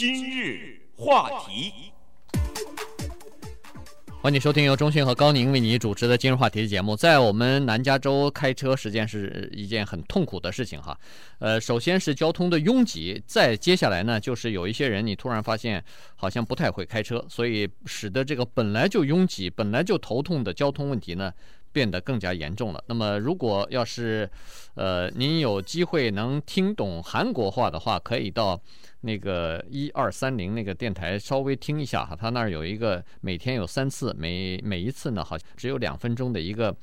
今日话题。欢迎收听由中讯和高宁为你主持的今日话题节目。在我们南加州开车实际上是一件很痛苦的事情哈。呃，首先是交通的拥挤，再接下来呢，就是有一些人你突然发现好像不太会开车，所以使得这个本来就拥挤、本来就头痛的交通问题呢，变得更加严重了。那么，如果要是，呃，您有机会能听懂韩国话的话，可以到那个一二三零那个电台稍微听一下哈。他那儿有一个每天有三次，每每一次呢好像只有两分钟的一个，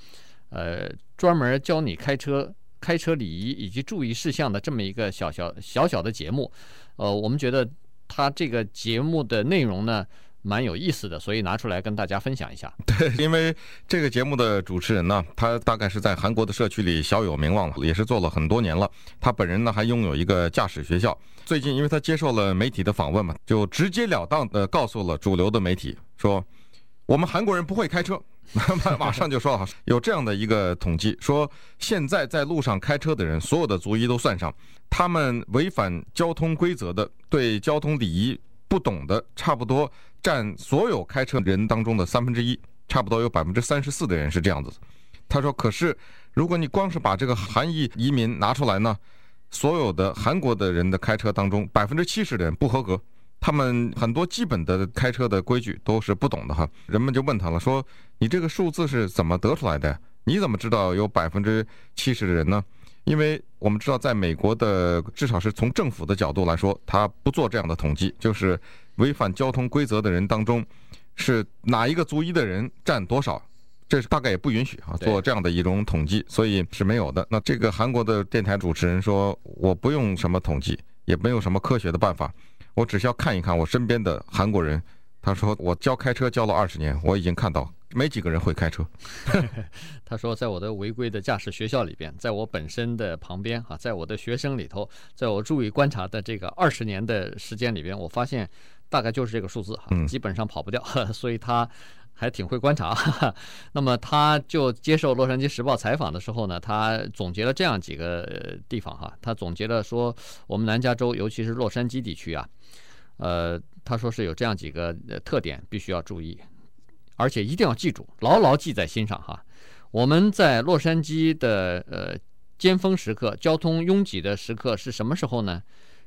呃，专门教你开车、开车礼仪以及注意事项的这么一个小小小小的节目。呃，我们觉得他这个节目的内容呢，蛮有意思的，所以拿出来跟大家分享一下。对，因为这个节目的主持人呢，他大概是在韩国的社区里小有名望了，也是做了很多年了。他本人呢还拥有一个驾驶学校。最近因为他接受了媒体的访问嘛，就直截了当的告诉了主流的媒体说，我们韩国人不会开车。马上就说了，有这样的一个统计，说现在在路上开车的人，所有的族裔都算上，他们违反交通规则的，对交通礼仪。不懂的差不多占所有开车人当中的三分之一，差不多有百分之三十四的人是这样子。他说：“可是，如果你光是把这个韩裔移民拿出来呢，所有的韩国的人的开车当中，百分之七十的人不合格，他们很多基本的开车的规矩都是不懂的哈。”人们就问他了，说：“你这个数字是怎么得出来的？你怎么知道有百分之七十的人呢？”因为我们知道，在美国的至少是从政府的角度来说，他不做这样的统计，就是违反交通规则的人当中，是哪一个族裔的人占多少，这是大概也不允许啊做这样的一种统计，所以是没有的。那这个韩国的电台主持人说，我不用什么统计，也没有什么科学的办法，我只需要看一看我身边的韩国人。他说，我教开车教了二十年，我已经看到。没几个人会开车。他说，在我的违规的驾驶学校里边，在我本身的旁边啊，在我的学生里头，在我注意观察的这个二十年的时间里边，我发现大概就是这个数字哈，基本上跑不掉。所以他还挺会观察。那么他就接受《洛杉矶时报》采访的时候呢，他总结了这样几个地方哈，他总结了说，我们南加州，尤其是洛杉矶地区啊，呃，他说是有这样几个特点，必须要注意。而且一定要记住，牢牢记在心上哈。我们在洛杉矶的呃尖峰时刻，交通拥挤的时刻是什么时候呢？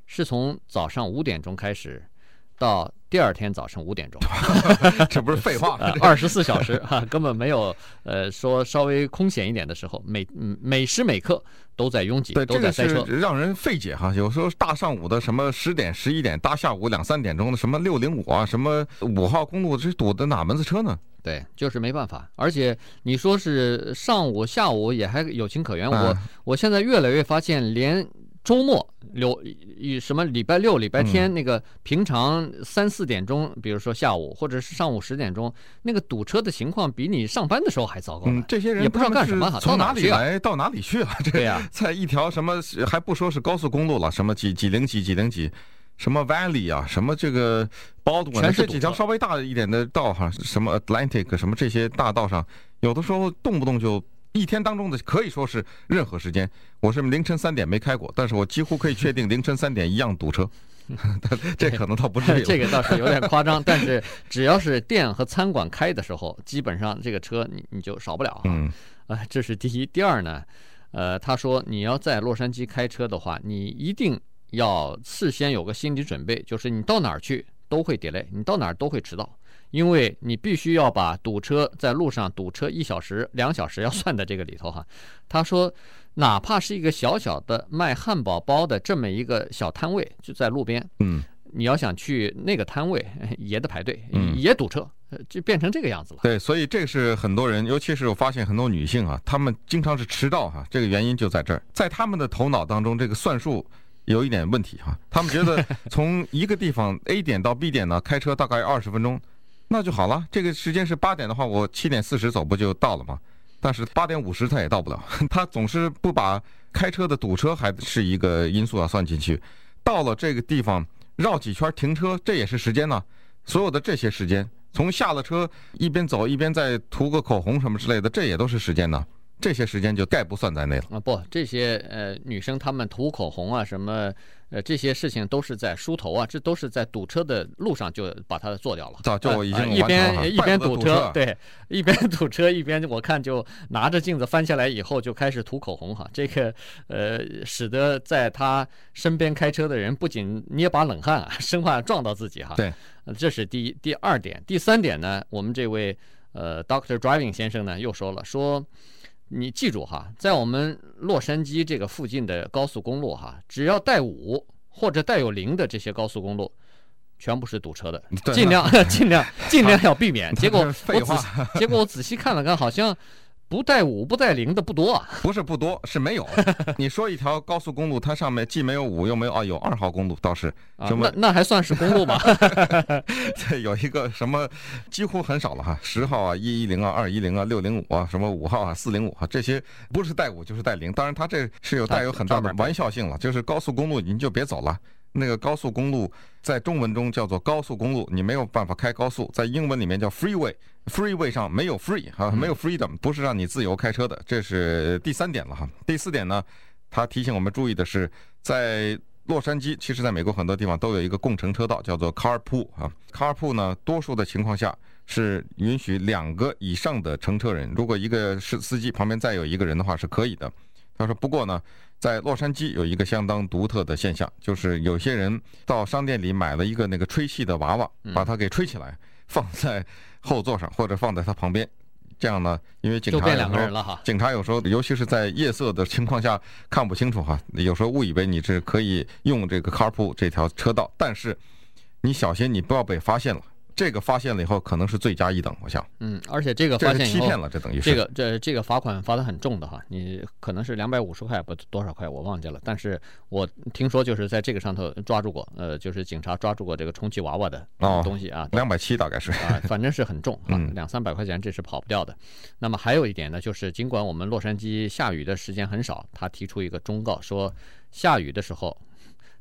是从早上五点钟开始，到第二天早上五点钟。这不是废话吗？二十四小时哈，根本没有呃说稍微空闲一点的时候，每每时每刻都在拥挤，对，都在塞车，这个让人费解哈。有时候大上午的什么十点、十一点，大下午两三点钟的什么六零五啊，什么五号公路，这堵的哪门子车呢？对，就是没办法。而且你说是上午、下午也还有情可原。我我现在越来越发现，连周末有以什么礼拜六、礼拜天那个平常三四点钟，比如说下午或者是上午十点钟，那个堵车的情况比你上班的时候还糟糕。嗯，这些人也不知道干什么，从哪里来到哪里去了？对呀，在一条什么还不说是高速公路了，什么几几零几几零几。什么 Valley 啊，什么这个 Baldwin，这几条稍微大一点的道哈，什么 Atlantic，什么这些大道上，有的时候动不动就一天当中的可以说是任何时间，我是凌晨三点没开过，但是我几乎可以确定凌晨三点一样堵车，这可能倒不是 这个倒是有点夸张，但是只要是店和餐馆开的时候，基本上这个车你你就少不了。嗯，呃，这是第一，第二呢，呃，他说你要在洛杉矶开车的话，你一定。要事先有个心理准备，就是你到哪儿去都会 delay，你到哪儿都会迟到，因为你必须要把堵车在路上堵车一小时、两小时要算在这个里头哈。他说，哪怕是一个小小的卖汉堡包的这么一个小摊位，就在路边，嗯，你要想去那个摊位 也得排队，嗯，也堵车，就变成这个样子了。对，所以这是很多人，尤其是我发现很多女性啊，她们经常是迟到哈，这个原因就在这儿，在她们的头脑当中，这个算术。有一点问题哈，他们觉得从一个地方 A 点到 B 点呢，开车大概二十分钟，那就好了。这个时间是八点的话，我七点四十走不就到了吗？但是八点五十他也到不了，他总是不把开车的堵车还是一个因素要算进去。到了这个地方绕几圈停车，这也是时间呢。所有的这些时间，从下了车一边走一边再涂个口红什么之类的，这也都是时间呢。这些时间就概不算在内了。啊，不，这些呃女生她们涂口红啊，什么呃这些事情都是在梳头啊，这都是在堵车的路上就把它做掉了。早就已经、呃、一边一边堵车，车对，一边 堵车一边我看就拿着镜子翻下来以后就开始涂口红哈，这个呃使得在她身边开车的人不仅捏把冷汗啊，生怕撞到自己哈。对，这是第一第二点，第三点呢，我们这位呃 Doctor Driving 先生呢又说了说。你记住哈，在我们洛杉矶这个附近的高速公路哈，只要带五或者带有零的这些高速公路，全部是堵车的，尽量 尽量尽量要避免。结果 我仔结果我仔细看了看，好像。不带五不带零的不多啊，不是不多，是没有。你说一条高速公路，它上面既没有五又没有啊，有二号公路倒是什么？啊、那那还算是公路吗？对，有一个什么几乎很少了哈，十号啊，一一零啊，二一零啊，六零五啊，什么五号啊，四零五啊，这些不是带五就是带零。当然，它这是有带有很大的玩笑性了，就是高速公路您就别走了。那个高速公路在中文中叫做高速公路，你没有办法开高速，在英文里面叫 freeway。Freeway 上没有 free 哈，没有 freedom，不是让你自由开车的，这是第三点了哈。第四点呢，他提醒我们注意的是，在洛杉矶，其实在美国很多地方都有一个共乘车道，叫做 carpool 啊。carpool 呢，多数的情况下是允许两个以上的乘车人，如果一个是司机旁边再有一个人的话是可以的。他说，不过呢，在洛杉矶有一个相当独特的现象，就是有些人到商店里买了一个那个吹气的娃娃，把它给吹起来，放在。后座上或者放在他旁边，这样呢，因为警察两个人了哈警察有时候，尤其是在夜色的情况下看不清楚哈，有时候误以为你是可以用这个 carpool 这条车道，但是你小心你不要被发现了。这个发现了以后，可能是罪加一等，我想。嗯，而且这个发现以后，欺骗了，这等于这个这这个罚款罚的很重的哈，你可能是两百五十块不多少块，我忘记了。但是我听说就是在这个上头抓住过，呃，就是警察抓住过这个充气娃娃的东西啊，两百七大概是啊，反正是很重 啊，两三百块钱这是跑不掉的。那么还有一点呢，就是尽管我们洛杉矶下雨的时间很少，他提出一个忠告说，下雨的时候。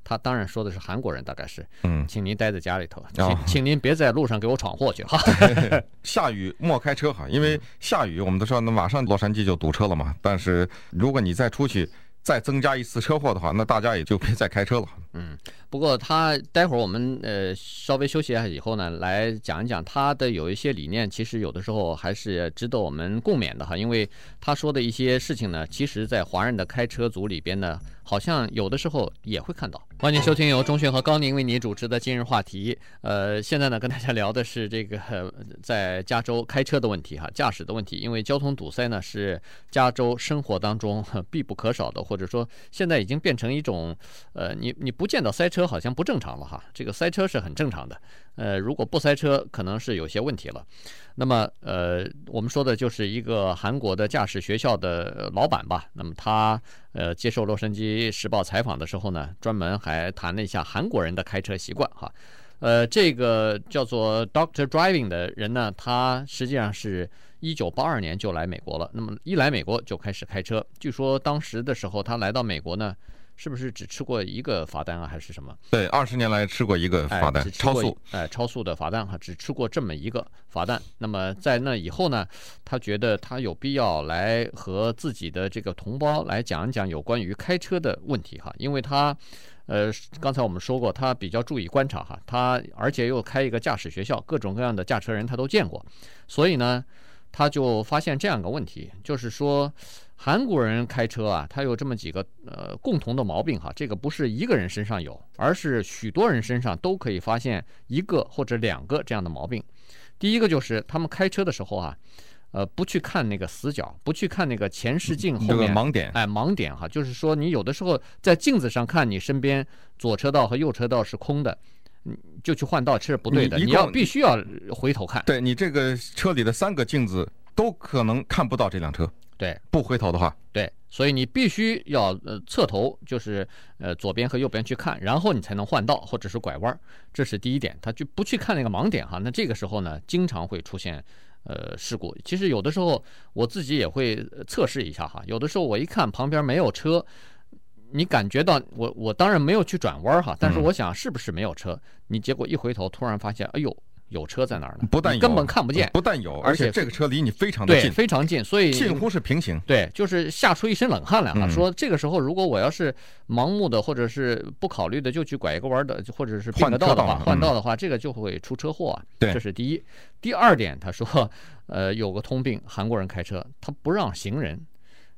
他当然说的是韩国人，大概是，嗯，请您待在家里头，请请您别在路上给我闯祸去哈。下雨莫开车哈，因为下雨我们都知道，那马上洛杉矶就堵车了嘛。但是如果你再出去，再增加一次车祸的话，那大家也就别再开车了。嗯，不过他待会儿我们呃稍微休息一下以后呢，来讲一讲他的有一些理念，其实有的时候还是值得我们共勉的哈，因为他说的一些事情呢，其实在华人的开车族里边呢。好像有的时候也会看到。欢迎收听由钟讯和高宁为你主持的今日话题。呃，现在呢，跟大家聊的是这个在加州开车的问题哈，驾驶的问题。因为交通堵塞呢是加州生活当中必不可少的，或者说现在已经变成一种呃，你你不见到塞车好像不正常了哈。这个塞车是很正常的。呃，如果不塞车，可能是有些问题了。那么呃，我们说的就是一个韩国的驾驶学校的老板吧。那么他。呃，接受《洛杉矶时报》采访的时候呢，专门还谈了一下韩国人的开车习惯哈。呃，这个叫做 Doctor Driving 的人呢，他实际上是一九八二年就来美国了。那么一来美国就开始开车。据说当时的时候，他来到美国呢。是不是只吃过一个罚单啊，还是什么？对，二十年来吃过一个罚单，超速，哎，超速的罚单哈，只吃过这么一个罚单。那么在那以后呢，他觉得他有必要来和自己的这个同胞来讲一讲有关于开车的问题哈，因为他，呃，刚才我们说过，他比较注意观察哈，他而且又开一个驾驶学校，各种各样的驾车人他都见过，所以呢，他就发现这样一个问题，就是说。韩国人开车啊，他有这么几个呃共同的毛病哈，这个不是一个人身上有，而是许多人身上都可以发现一个或者两个这样的毛病。第一个就是他们开车的时候啊，呃，不去看那个死角，不去看那个前视镜后面盲点，哎，盲点哈，就是说你有的时候在镜子上看你身边左车道和右车道是空的，你就去换道，这是不对的，你要必须要回头看。对，你这个车里的三个镜子都可能看不到这辆车。对，不回头的话，对，所以你必须要呃侧头，就是呃左边和右边去看，然后你才能换道或者是拐弯，这是第一点。他就不去看那个盲点哈，那这个时候呢，经常会出现呃事故。其实有的时候我自己也会测试一下哈，有的时候我一看旁边没有车，你感觉到我我当然没有去转弯哈，但是我想是不是没有车？你结果一回头，突然发现，哎呦。有车在那儿呢，不但根本看不见，不但有，而且这个车离你非常的近，非常近，所以近乎是平行。对，就是吓出一身冷汗来哈。嗯说这个时候如果我要是盲目的或者是不考虑的就去拐一个弯的，或者是换个道的话，换道换道的话，这个就会出车祸啊。对这是第一。第二点，他说，呃，有个通病，韩国人开车他不让行人。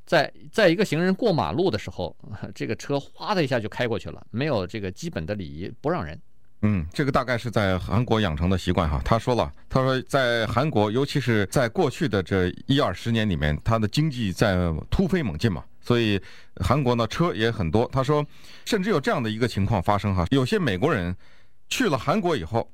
在在一个行人过马路的时候，这个车哗的一下就开过去了，没有这个基本的礼仪，不让人。嗯，这个大概是在韩国养成的习惯哈。他说了，他说在韩国，尤其是在过去的这一二十年里面，他的经济在突飞猛进嘛，所以韩国呢车也很多。他说，甚至有这样的一个情况发生哈，有些美国人去了韩国以后，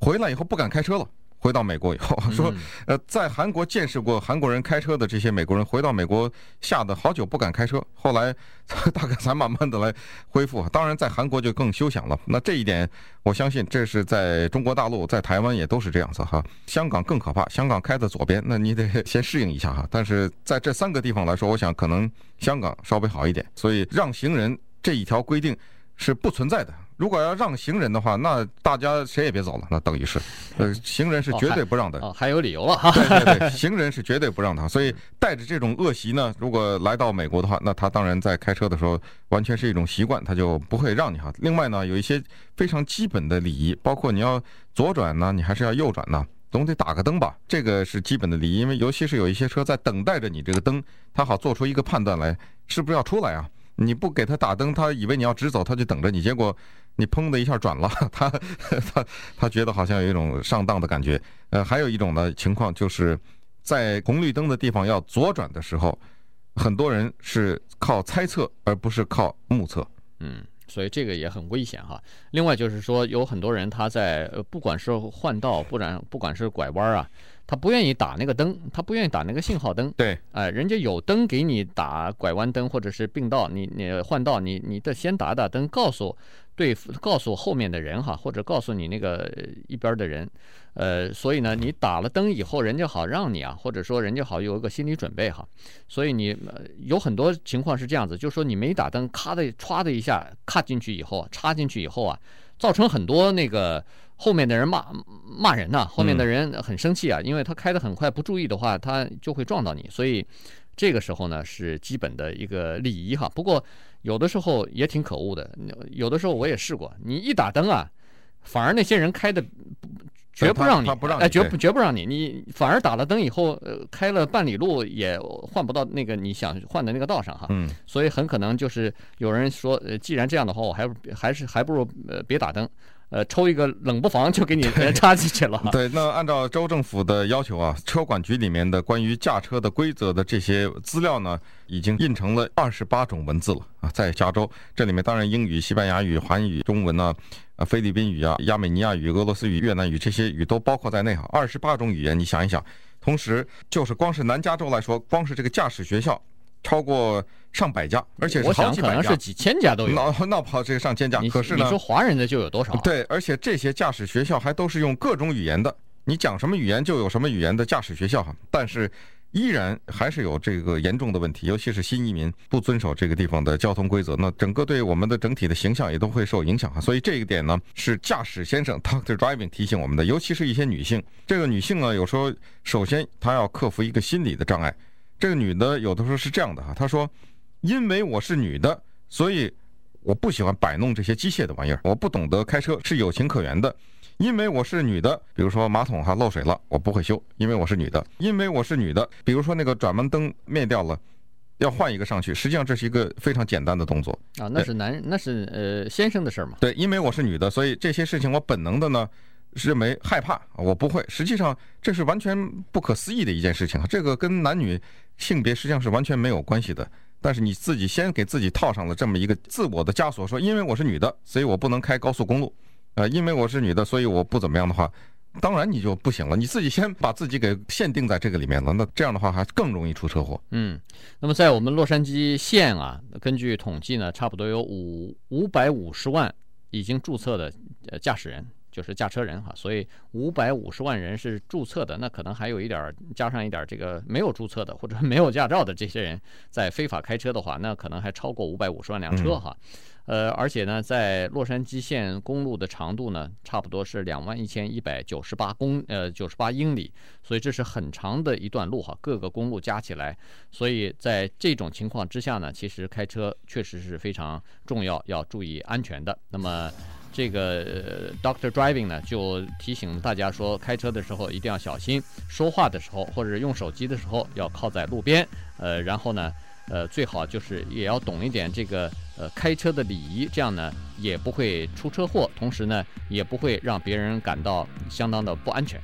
回来以后不敢开车了。回到美国以后，说，呃，在韩国见识过韩国人开车的这些美国人，回到美国吓得好久不敢开车，后来 大概才慢慢的来恢复。当然，在韩国就更休想了。那这一点，我相信这是在中国大陆、在台湾也都是这样子哈。香港更可怕，香港开在左边，那你得 先适应一下哈。但是在这三个地方来说，我想可能香港稍微好一点。所以让行人这一条规定是不存在的。如果要让行人的话，那大家谁也别走了，那等于是，呃，行人是绝对不让的。哦，还有理由了哈。对对对，行人是绝对不让他。所以带着这种恶习呢，如果来到美国的话，那他当然在开车的时候完全是一种习惯，他就不会让你哈。另外呢，有一些非常基本的礼仪，包括你要左转呢，你还是要右转呢，总得打个灯吧，这个是基本的礼仪。因为尤其是有一些车在等待着你这个灯，他好做出一个判断来，是不是要出来啊？你不给他打灯，他以为你要直走，他就等着你，结果。你砰的一下转了，他他他觉得好像有一种上当的感觉。呃，还有一种呢情况，就是在红绿灯的地方要左转的时候，很多人是靠猜测而不是靠目测。嗯，所以这个也很危险哈。另外就是说，有很多人他在不管是换道，不然不管是拐弯啊。他不愿意打那个灯，他不愿意打那个信号灯。对，哎，人家有灯给你打拐弯灯或者是并道，你你换道，你你得先打打灯，告诉对，告诉后面的人哈，或者告诉你那个一边的人，呃，所以呢，你打了灯以后，人家好让你啊，或者说人家好有一个心理准备哈。所以你有很多情况是这样子，就是说你没打灯，咔的歘的一下卡进去以后，插进去以后啊，造成很多那个。后面的人骂骂人呐，后面的人很生气啊，因为他开得很快，不注意的话，他就会撞到你。所以这个时候呢，是基本的一个礼仪哈。不过有的时候也挺可恶的，有的时候我也试过，你一打灯啊，反而那些人开的绝不让你，哎，绝不绝不让你，你反而打了灯以后，呃，开了半里路也换不到那个你想换的那个道上哈。嗯。所以很可能就是有人说，呃，既然这样的话，我还还是还不如呃别打灯。呃，抽一个冷不防就给你 插进去了。对，那按照州政府的要求啊，车管局里面的关于驾车的规则的这些资料呢，已经印成了二十八种文字了啊。在加州，这里面当然英语、西班牙语、韩语、中文啊、啊菲律宾语啊、亚美尼亚语、俄罗斯语、越南语这些语都包括在内哈。二十八种语言，你想一想，同时就是光是南加州来说，光是这个驾驶学校。超过上百家，而且是好几百家，可能是几千家都有。闹闹跑这个上千家，可是呢，你说华人的就有多少？对，而且这些驾驶学校还都是用各种语言的，你讲什么语言就有什么语言的驾驶学校哈。但是依然还是有这个严重的问题，尤其是新移民不遵守这个地方的交通规则，那整个对我们的整体的形象也都会受影响哈。所以这一点呢，是驾驶先生 Doctor Driving 提醒我们的，尤其是一些女性。这个女性呢，有时候首先她要克服一个心理的障碍。这个女的有的时候是这样的哈，她说：“因为我是女的，所以我不喜欢摆弄这些机械的玩意儿。我不懂得开车是有情可原的。因为我是女的，比如说马桶哈漏水了，我不会修，因为我是女的。因为我是女的，比如说那个转弯灯灭掉了，要换一个上去。实际上这是一个非常简单的动作啊，那是男，那是呃先生的事儿嘛。对，因为我是女的，所以这些事情我本能的呢。”认为害怕，我不会。实际上，这是完全不可思议的一件事情。这个跟男女性别实际上是完全没有关系的。但是你自己先给自己套上了这么一个自我的枷锁，说因为我是女的，所以我不能开高速公路。呃，因为我是女的，所以我不怎么样的话，当然你就不行了。你自己先把自己给限定在这个里面了，那这样的话还更容易出车祸。嗯，那么在我们洛杉矶县啊，根据统计呢，差不多有五五百五十万已经注册的驾驶人。就是驾车人哈，所以五百五十万人是注册的，那可能还有一点儿加上一点这个没有注册的或者 没有驾照的这些人在非法开车的话，那可能还超过五百五十万辆车哈。呃，而且呢，在洛杉矶县公路的长度呢，差不多是两万一千一百九十八公呃九十八英里，所以这是很长的一段路哈，各个公路加起来，所以在这种情况之下呢，其实开车确实是非常重要，要注意安全的。那么这个、Doctor Driving 呢，就提醒大家说，开车的时候一定要小心，说话的时候或者用手机的时候要靠在路边，呃，然后呢。呃，最好就是也要懂一点这个呃开车的礼仪，这样呢也不会出车祸，同时呢也不会让别人感到相当的不安全。